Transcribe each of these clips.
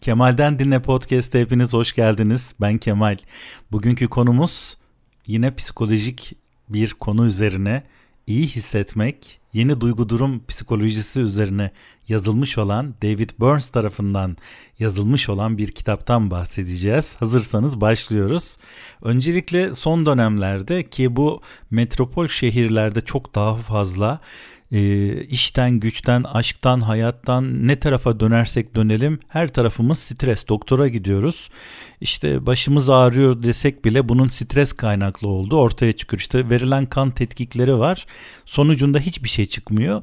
Kemal'den Dinle Podcast'a hepiniz hoş geldiniz. Ben Kemal. Bugünkü konumuz yine psikolojik bir konu üzerine iyi hissetmek, yeni duygu durum psikolojisi üzerine yazılmış olan David Burns tarafından yazılmış olan bir kitaptan bahsedeceğiz. Hazırsanız başlıyoruz. Öncelikle son dönemlerde ki bu metropol şehirlerde çok daha fazla e, işten, güçten, aşktan, hayattan ne tarafa dönersek dönelim her tarafımız stres. Doktora gidiyoruz. İşte başımız ağrıyor desek bile bunun stres kaynaklı olduğu ortaya çıkıyor. İşte verilen kan tetkikleri var. Sonucunda hiçbir şey çıkmıyor.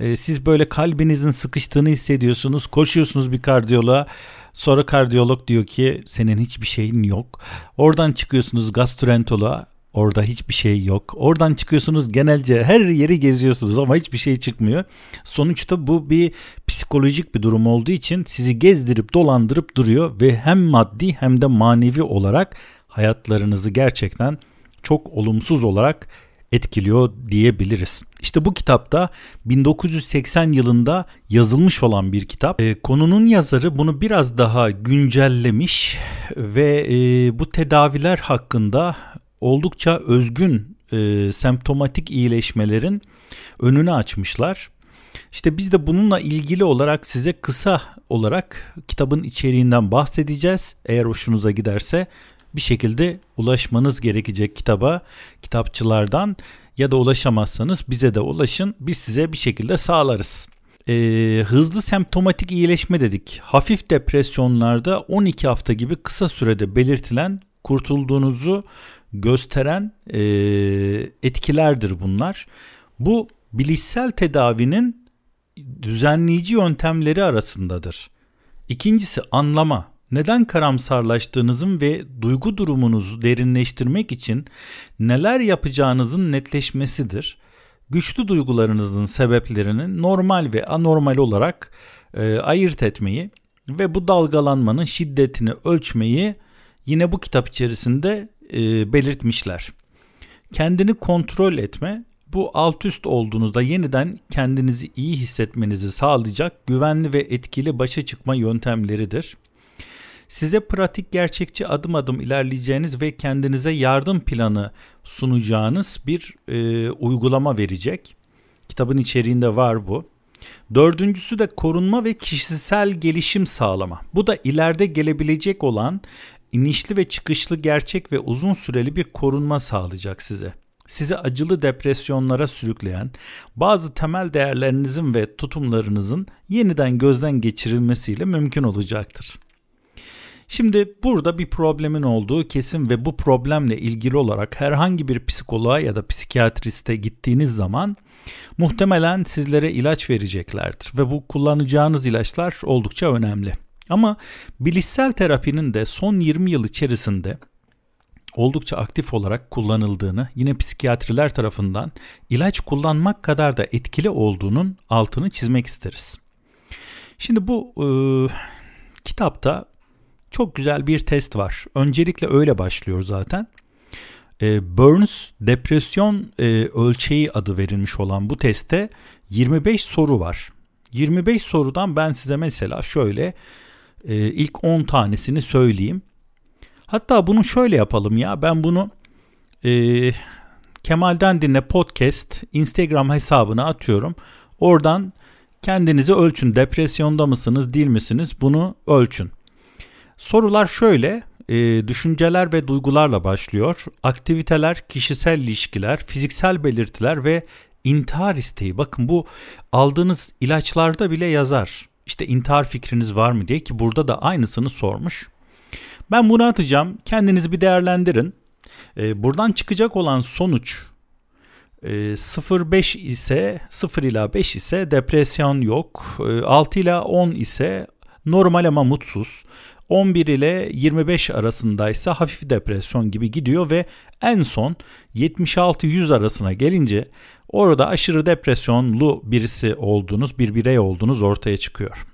E, siz böyle kalbinizin sıkıştığını hissediyorsunuz. Koşuyorsunuz bir kardiyoloğa. Sonra kardiyolog diyor ki senin hiçbir şeyin yok. Oradan çıkıyorsunuz gastroenteroloğa Orada hiçbir şey yok. Oradan çıkıyorsunuz genelce her yeri geziyorsunuz ama hiçbir şey çıkmıyor. Sonuçta bu bir psikolojik bir durum olduğu için sizi gezdirip dolandırıp duruyor ve hem maddi hem de manevi olarak hayatlarınızı gerçekten çok olumsuz olarak etkiliyor diyebiliriz. İşte bu kitapta 1980 yılında yazılmış olan bir kitap. E, konunun yazarı bunu biraz daha güncellemiş ve e, bu tedaviler hakkında oldukça özgün e, semptomatik iyileşmelerin önünü açmışlar. İşte biz de bununla ilgili olarak size kısa olarak kitabın içeriğinden bahsedeceğiz. Eğer hoşunuza giderse bir şekilde ulaşmanız gerekecek kitaba kitapçılardan ya da ulaşamazsanız bize de ulaşın biz size bir şekilde sağlarız. Ee, hızlı semptomatik iyileşme dedik. Hafif depresyonlarda 12 hafta gibi kısa sürede belirtilen kurtulduğunuzu gösteren e, etkilerdir bunlar. Bu bilişsel tedavinin düzenleyici yöntemleri arasındadır. İkincisi anlama. Neden karamsarlaştığınızın ve duygu durumunuzu derinleştirmek için neler yapacağınızın netleşmesidir. Güçlü duygularınızın sebeplerini normal ve anormal olarak e, ayırt etmeyi ve bu dalgalanmanın şiddetini ölçmeyi yine bu kitap içerisinde e, belirtmişler. Kendini kontrol etme bu alt üst olduğunuzda yeniden kendinizi iyi hissetmenizi sağlayacak güvenli ve etkili başa çıkma yöntemleridir. Size pratik gerçekçi adım adım ilerleyeceğiniz ve kendinize yardım planı sunacağınız bir e, uygulama verecek. Kitabın içeriğinde var bu. Dördüncüsü de korunma ve kişisel gelişim sağlama. Bu da ileride gelebilecek olan inişli ve çıkışlı gerçek ve uzun süreli bir korunma sağlayacak size. Sizi acılı depresyonlara sürükleyen bazı temel değerlerinizin ve tutumlarınızın yeniden gözden geçirilmesiyle mümkün olacaktır. Şimdi burada bir problemin olduğu kesin ve bu problemle ilgili olarak herhangi bir psikoloğa ya da psikiyatriste gittiğiniz zaman muhtemelen sizlere ilaç vereceklerdir ve bu kullanacağınız ilaçlar oldukça önemli. Ama bilişsel terapinin de son 20 yıl içerisinde oldukça aktif olarak kullanıldığını, yine psikiyatriler tarafından ilaç kullanmak kadar da etkili olduğunun altını çizmek isteriz. Şimdi bu e, kitapta çok güzel bir test var. Öncelikle öyle başlıyor zaten. E, Burns depresyon e, ölçeği adı verilmiş olan bu testte 25 soru var. 25 sorudan ben size mesela şöyle e, ilk 10 tanesini söyleyeyim. Hatta bunu şöyle yapalım ya ben bunu e, Kemal'den Dinle Podcast Instagram hesabına atıyorum. Oradan kendinizi ölçün. Depresyonda mısınız değil misiniz bunu ölçün. Sorular şöyle e, düşünceler ve duygularla başlıyor. Aktiviteler, kişisel ilişkiler, fiziksel belirtiler ve intihar isteği. Bakın bu aldığınız ilaçlarda bile yazar işte intihar fikriniz var mı diye ki burada da aynısını sormuş. Ben bunu atacağım. Kendinizi bir değerlendirin. Ee, buradan çıkacak olan sonuç e, 0-5 ise 0 ila 5 ise depresyon yok. E, 6 ila 10 ise normal ama mutsuz. 11 ile 25 arasındaysa hafif depresyon gibi gidiyor ve en son 76-100 arasına gelince Orada aşırı depresyonlu birisi olduğunuz, bir birey olduğunuz ortaya çıkıyor.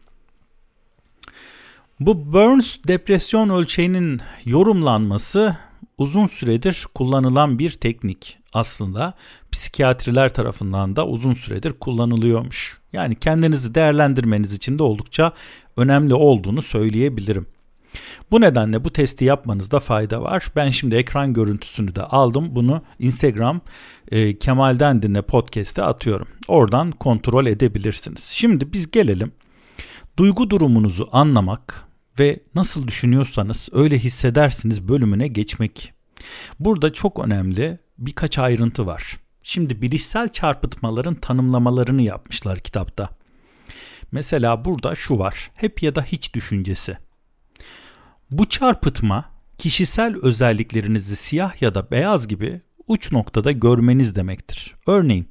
Bu Burns depresyon ölçeğinin yorumlanması uzun süredir kullanılan bir teknik. Aslında psikiyatriler tarafından da uzun süredir kullanılıyormuş. Yani kendinizi değerlendirmeniz için de oldukça önemli olduğunu söyleyebilirim. Bu nedenle bu testi yapmanızda fayda var. Ben şimdi ekran görüntüsünü de aldım. Bunu Instagram e, Kemal'den dinle podcast'e atıyorum. Oradan kontrol edebilirsiniz. Şimdi biz gelelim. Duygu durumunuzu anlamak ve nasıl düşünüyorsanız öyle hissedersiniz bölümüne geçmek. Burada çok önemli birkaç ayrıntı var. Şimdi bilişsel çarpıtmaların tanımlamalarını yapmışlar kitapta. Mesela burada şu var. Hep ya da hiç düşüncesi. Bu çarpıtma kişisel özelliklerinizi siyah ya da beyaz gibi uç noktada görmeniz demektir. Örneğin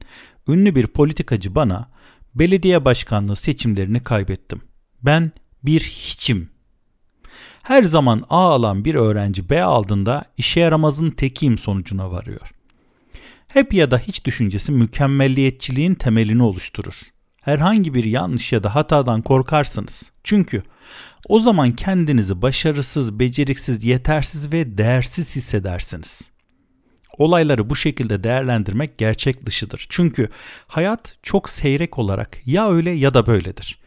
ünlü bir politikacı bana belediye başkanlığı seçimlerini kaybettim. Ben bir hiçim. Her zaman A alan bir öğrenci B aldığında işe yaramazın tekiyim sonucuna varıyor. Hep ya da hiç düşüncesi mükemmelliyetçiliğin temelini oluşturur. Herhangi bir yanlış ya da hatadan korkarsınız. Çünkü o zaman kendinizi başarısız, beceriksiz, yetersiz ve değersiz hissedersiniz. Olayları bu şekilde değerlendirmek gerçek dışıdır. Çünkü hayat çok seyrek olarak ya öyle ya da böyledir.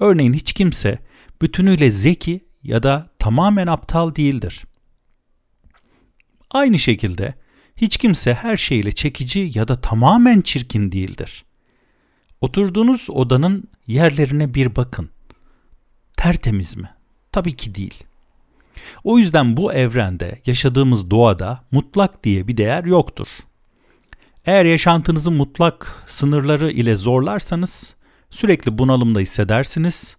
Örneğin hiç kimse bütünüyle zeki ya da tamamen aptal değildir. Aynı şekilde hiç kimse her şeyle çekici ya da tamamen çirkin değildir. Oturduğunuz odanın yerlerine bir bakın. Tertemiz mi? Tabii ki değil. O yüzden bu evrende, yaşadığımız doğada mutlak diye bir değer yoktur. Eğer yaşantınızı mutlak sınırları ile zorlarsanız sürekli bunalımda hissedersiniz.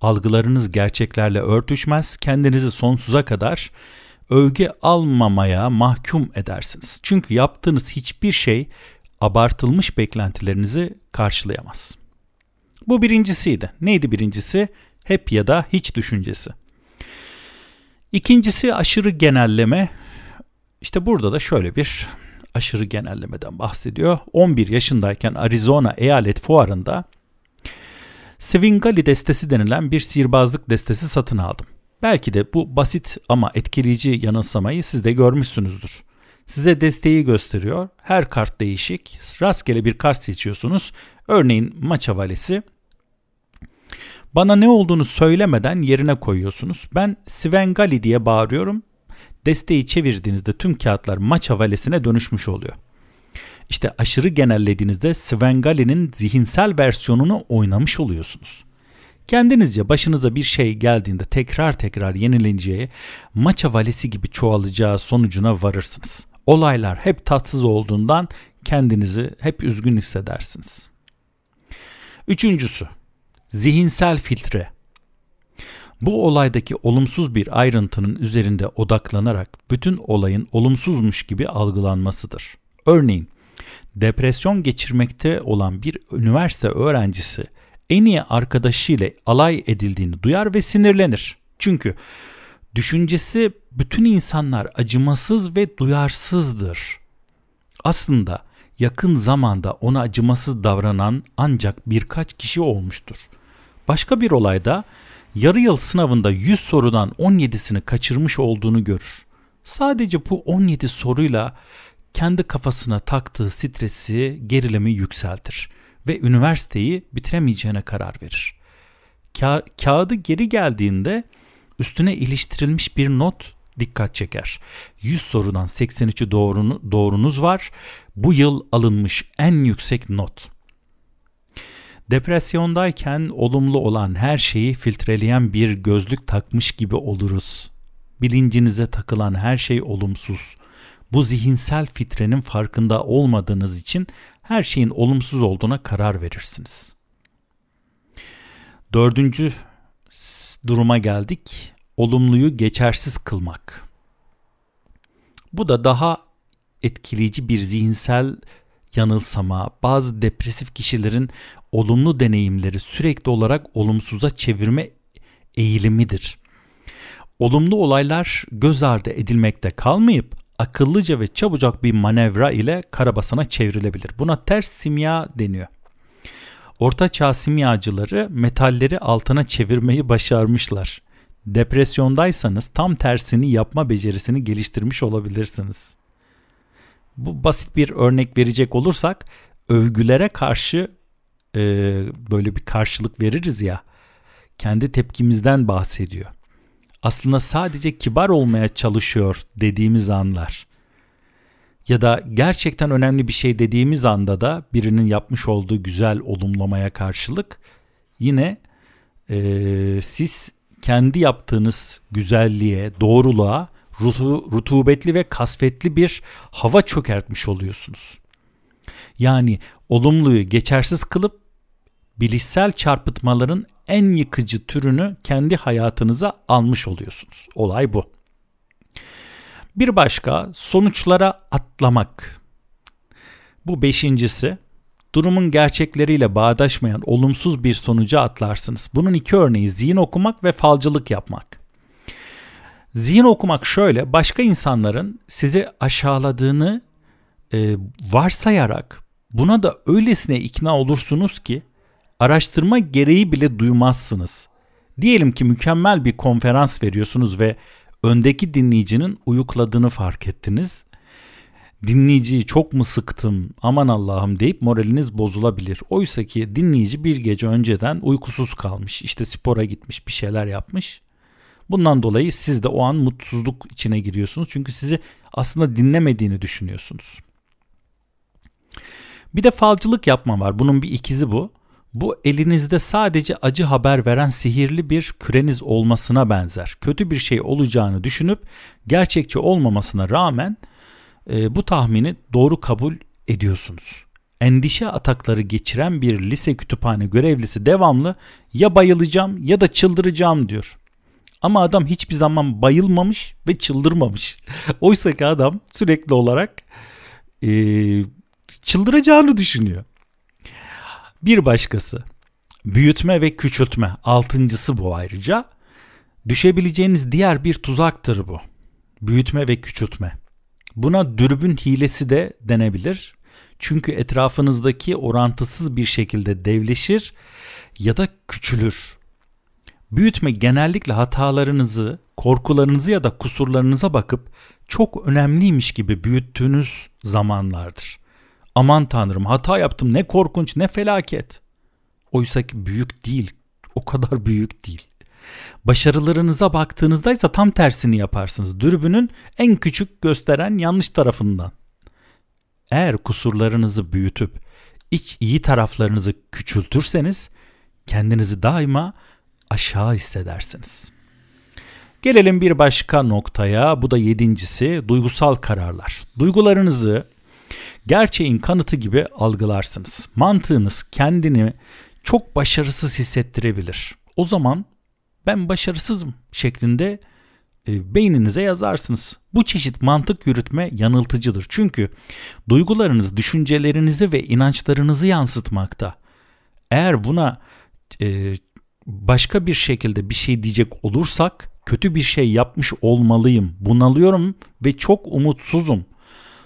Algılarınız gerçeklerle örtüşmez, kendinizi sonsuza kadar övgü almamaya mahkum edersiniz. Çünkü yaptığınız hiçbir şey abartılmış beklentilerinizi karşılayamaz. Bu birincisiydi. Neydi birincisi? Hep ya da hiç düşüncesi. İkincisi aşırı genelleme. İşte burada da şöyle bir aşırı genellemeden bahsediyor. 11 yaşındayken Arizona eyalet fuarında Svingali destesi denilen bir sihirbazlık destesi satın aldım. Belki de bu basit ama etkileyici yanılsamayı siz de görmüşsünüzdür. Size desteği gösteriyor. Her kart değişik. Rastgele bir kart seçiyorsunuz. Örneğin maça valesi. Bana ne olduğunu söylemeden yerine koyuyorsunuz. Ben Svengali diye bağırıyorum. Desteği çevirdiğinizde tüm kağıtlar maça valesine dönüşmüş oluyor. İşte aşırı genellediğinizde Svengali'nin zihinsel versiyonunu oynamış oluyorsunuz. Kendinizce başınıza bir şey geldiğinde tekrar tekrar yenileneceği, maça valesi gibi çoğalacağı sonucuna varırsınız. Olaylar hep tatsız olduğundan kendinizi hep üzgün hissedersiniz. Üçüncüsü, zihinsel filtre. Bu olaydaki olumsuz bir ayrıntının üzerinde odaklanarak bütün olayın olumsuzmuş gibi algılanmasıdır. Örneğin, depresyon geçirmekte olan bir üniversite öğrencisi en iyi arkadaşıyla alay edildiğini duyar ve sinirlenir. Çünkü düşüncesi bütün insanlar acımasız ve duyarsızdır. Aslında yakın zamanda ona acımasız davranan ancak birkaç kişi olmuştur. Başka bir olayda yarı yıl sınavında 100 sorudan 17'sini kaçırmış olduğunu görür. Sadece bu 17 soruyla kendi kafasına taktığı stresi, gerilimi yükseltir ve üniversiteyi bitiremeyeceğine karar verir. Ka- kağıdı geri geldiğinde üstüne iliştirilmiş bir not dikkat çeker. 100 sorudan 83'ü doğrunu, doğrunuz var. Bu yıl alınmış en yüksek not. Depresyondayken olumlu olan her şeyi filtreleyen bir gözlük takmış gibi oluruz. Bilincinize takılan her şey olumsuz. Bu zihinsel filtrenin farkında olmadığınız için her şeyin olumsuz olduğuna karar verirsiniz. Dördüncü duruma geldik. Olumluyu geçersiz kılmak. Bu da daha etkileyici bir zihinsel yanılsama, bazı depresif kişilerin olumlu deneyimleri sürekli olarak olumsuza çevirme eğilimidir. Olumlu olaylar göz ardı edilmekte kalmayıp akıllıca ve çabucak bir manevra ile karabasana çevrilebilir. Buna ters simya deniyor. Orta çağ simyacıları metalleri altına çevirmeyi başarmışlar. Depresyondaysanız tam tersini yapma becerisini geliştirmiş olabilirsiniz. Bu basit bir örnek verecek olursak övgülere karşı e, böyle bir karşılık veririz ya. Kendi tepkimizden bahsediyor. Aslında sadece kibar olmaya çalışıyor dediğimiz anlar. Ya da gerçekten önemli bir şey dediğimiz anda da birinin yapmış olduğu güzel olumlamaya karşılık yine e, siz kendi yaptığınız güzelliğe, doğruluğa rutu, rutubetli ve kasvetli bir hava çökertmiş oluyorsunuz. Yani olumluyu geçersiz kılıp bilişsel çarpıtmaların en yıkıcı türünü kendi hayatınıza almış oluyorsunuz. Olay bu. Bir başka sonuçlara atlamak. Bu beşincisi durumun gerçekleriyle bağdaşmayan olumsuz bir sonuca atlarsınız. Bunun iki örneği zihin okumak ve falcılık yapmak. Zihin okumak şöyle başka insanların sizi aşağıladığını e, varsayarak buna da öylesine ikna olursunuz ki araştırma gereği bile duymazsınız. Diyelim ki mükemmel bir konferans veriyorsunuz ve öndeki dinleyicinin uyukladığını fark ettiniz. Dinleyiciyi çok mu sıktım aman Allah'ım deyip moraliniz bozulabilir. Oysa ki dinleyici bir gece önceden uykusuz kalmış işte spora gitmiş bir şeyler yapmış. Bundan dolayı siz de o an mutsuzluk içine giriyorsunuz. Çünkü sizi aslında dinlemediğini düşünüyorsunuz. Bir de falcılık yapma var. Bunun bir ikizi bu. Bu elinizde sadece acı haber veren sihirli bir küreniz olmasına benzer. Kötü bir şey olacağını düşünüp gerçekçi olmamasına rağmen e, bu tahmini doğru kabul ediyorsunuz. Endişe atakları geçiren bir lise kütüphane görevlisi devamlı ya bayılacağım ya da çıldıracağım diyor. Ama adam hiçbir zaman bayılmamış ve çıldırmamış. Oysa ki adam sürekli olarak e, çıldıracağını düşünüyor. Bir başkası büyütme ve küçültme. Altıncısı bu ayrıca. Düşebileceğiniz diğer bir tuzaktır bu. Büyütme ve küçültme. Buna dürbün hilesi de denebilir. Çünkü etrafınızdaki orantısız bir şekilde devleşir ya da küçülür. Büyütme genellikle hatalarınızı, korkularınızı ya da kusurlarınıza bakıp çok önemliymiş gibi büyüttüğünüz zamanlardır. Aman tanrım hata yaptım ne korkunç ne felaket. Oysa ki büyük değil. O kadar büyük değil. Başarılarınıza baktığınızda ise tam tersini yaparsınız. Dürbünün en küçük gösteren yanlış tarafından. Eğer kusurlarınızı büyütüp iç iyi taraflarınızı küçültürseniz kendinizi daima aşağı hissedersiniz. Gelelim bir başka noktaya. Bu da yedincisi duygusal kararlar. Duygularınızı gerçeğin kanıtı gibi algılarsınız. Mantığınız kendini çok başarısız hissettirebilir. O zaman ben başarısızım şeklinde e, beyninize yazarsınız. Bu çeşit mantık yürütme yanıltıcıdır. Çünkü duygularınız düşüncelerinizi ve inançlarınızı yansıtmakta. Eğer buna e, başka bir şekilde bir şey diyecek olursak kötü bir şey yapmış olmalıyım. Bunalıyorum ve çok umutsuzum.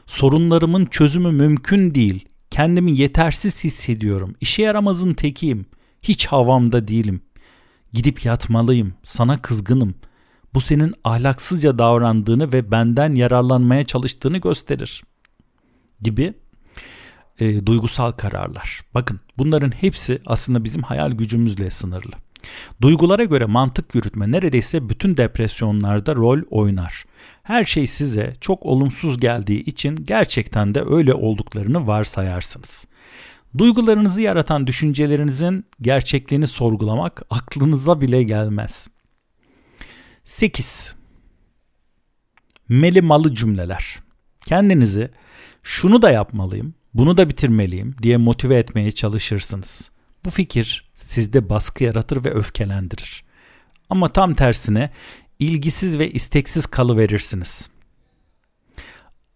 Sorunlarımın çözümü mümkün değil. Kendimi yetersiz hissediyorum. İşe yaramazın tekiyim. Hiç havamda değilim. Gidip yatmalıyım. Sana kızgınım. Bu senin ahlaksızca davrandığını ve benden yararlanmaya çalıştığını gösterir. Gibi e, duygusal kararlar. Bakın bunların hepsi aslında bizim hayal gücümüzle sınırlı. Duygulara göre mantık yürütme neredeyse bütün depresyonlarda rol oynar. Her şey size çok olumsuz geldiği için gerçekten de öyle olduklarını varsayarsınız. Duygularınızı yaratan düşüncelerinizin gerçekliğini sorgulamak aklınıza bile gelmez. 8. Melimalı cümleler. Kendinizi şunu da yapmalıyım, bunu da bitirmeliyim diye motive etmeye çalışırsınız. Bu fikir sizde baskı yaratır ve öfkelendirir. Ama tam tersine ilgisiz ve isteksiz kalıverirsiniz.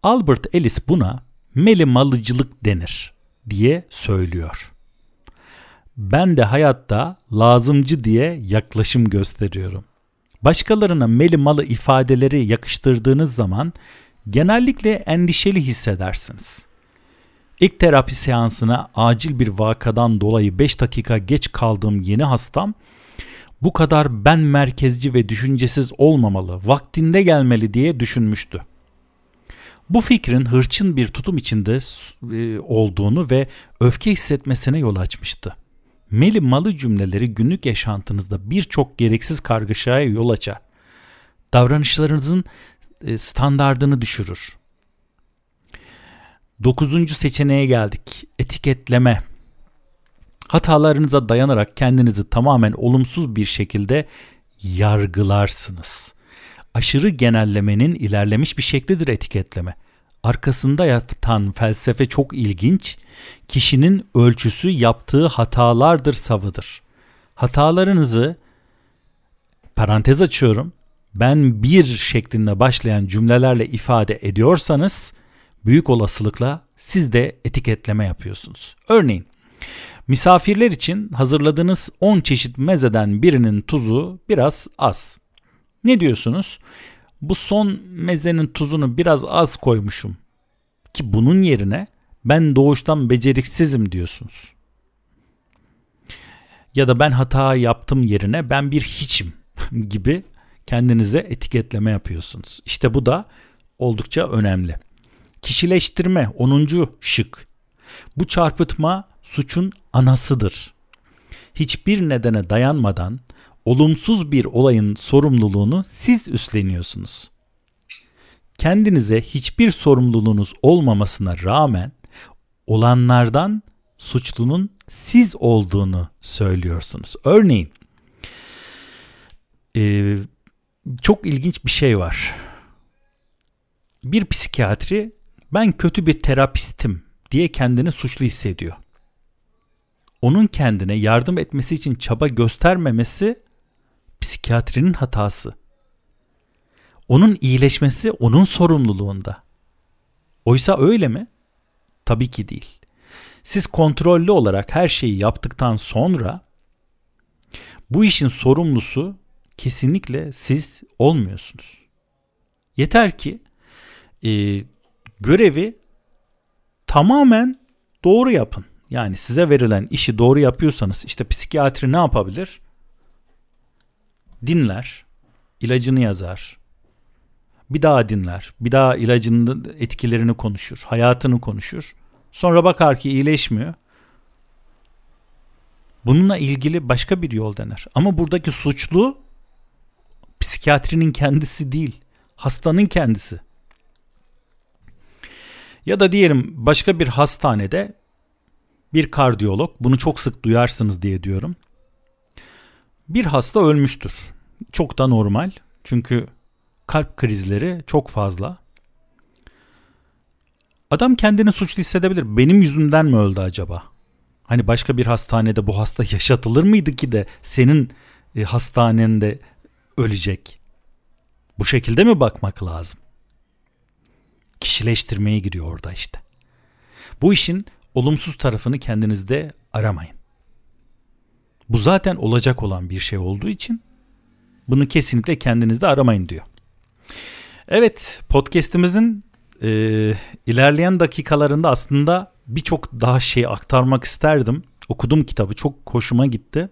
Albert Ellis buna melimalıcılık denir diye söylüyor. Ben de hayatta lazımcı diye yaklaşım gösteriyorum. Başkalarına melimalı ifadeleri yakıştırdığınız zaman genellikle endişeli hissedersiniz. İlk terapi seansına acil bir vakadan dolayı 5 dakika geç kaldığım yeni hastam bu kadar ben merkezci ve düşüncesiz olmamalı, vaktinde gelmeli diye düşünmüştü. Bu fikrin hırçın bir tutum içinde e, olduğunu ve öfke hissetmesine yol açmıştı. Meli malı cümleleri günlük yaşantınızda birçok gereksiz kargaşaya yol açar. Davranışlarınızın e, standardını düşürür. Dokuzuncu seçeneğe geldik. Etiketleme. Hatalarınıza dayanarak kendinizi tamamen olumsuz bir şekilde yargılarsınız. Aşırı genellemenin ilerlemiş bir şeklidir etiketleme. Arkasında yatan felsefe çok ilginç. Kişinin ölçüsü yaptığı hatalardır savıdır. Hatalarınızı parantez açıyorum. Ben bir şeklinde başlayan cümlelerle ifade ediyorsanız büyük olasılıkla siz de etiketleme yapıyorsunuz. Örneğin misafirler için hazırladığınız 10 çeşit mezeden birinin tuzu biraz az. Ne diyorsunuz? Bu son mezenin tuzunu biraz az koymuşum. Ki bunun yerine ben doğuştan beceriksizim diyorsunuz. Ya da ben hata yaptım yerine ben bir hiçim gibi kendinize etiketleme yapıyorsunuz. İşte bu da oldukça önemli. Kişileştirme 10. şık. Bu çarpıtma suçun anasıdır. Hiçbir nedene dayanmadan olumsuz bir olayın sorumluluğunu siz üstleniyorsunuz. Kendinize hiçbir sorumluluğunuz olmamasına rağmen olanlardan suçlunun siz olduğunu söylüyorsunuz. Örneğin e, çok ilginç bir şey var. Bir psikiyatri ben kötü bir terapistim diye kendini suçlu hissediyor. Onun kendine yardım etmesi için çaba göstermemesi psikiyatrinin hatası. Onun iyileşmesi onun sorumluluğunda. Oysa öyle mi? Tabii ki değil. Siz kontrollü olarak her şeyi yaptıktan sonra bu işin sorumlusu kesinlikle siz olmuyorsunuz. Yeter ki e, görevi tamamen doğru yapın. Yani size verilen işi doğru yapıyorsanız işte psikiyatri ne yapabilir? Dinler, ilacını yazar, bir daha dinler, bir daha ilacının etkilerini konuşur, hayatını konuşur. Sonra bakar ki iyileşmiyor. Bununla ilgili başka bir yol dener. Ama buradaki suçlu psikiyatrinin kendisi değil, hastanın kendisi. Ya da diyelim başka bir hastanede bir kardiyolog, bunu çok sık duyarsınız diye diyorum. Bir hasta ölmüştür. Çok da normal. Çünkü kalp krizleri çok fazla. Adam kendini suçlu hissedebilir. Benim yüzümden mi öldü acaba? Hani başka bir hastanede bu hasta yaşatılır mıydı ki de senin e, hastanende ölecek? Bu şekilde mi bakmak lazım? Kişileştirmeye giriyor orada işte. Bu işin olumsuz tarafını kendinizde aramayın. Bu zaten olacak olan bir şey olduğu için bunu kesinlikle kendinizde aramayın diyor. Evet podcast'imizin e, ilerleyen dakikalarında aslında birçok daha şey aktarmak isterdim. Okudum kitabı çok hoşuma gitti.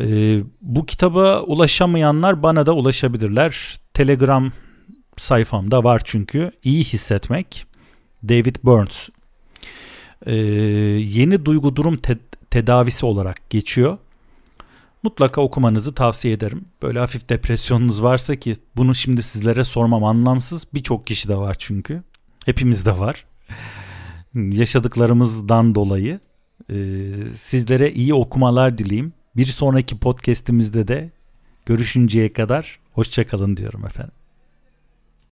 E, bu kitaba ulaşamayanlar bana da ulaşabilirler. Telegram sayfamda var çünkü. İyi hissetmek. David Burns. E, yeni duygu durum te- tedavisi olarak geçiyor. Mutlaka okumanızı tavsiye ederim. Böyle hafif depresyonunuz varsa ki bunu şimdi sizlere sormam anlamsız. Birçok kişi de var çünkü. Hepimizde var. Yaşadıklarımızdan dolayı e, sizlere iyi okumalar dileyim. Bir sonraki podcast'imizde de görüşünceye kadar hoşçakalın diyorum efendim.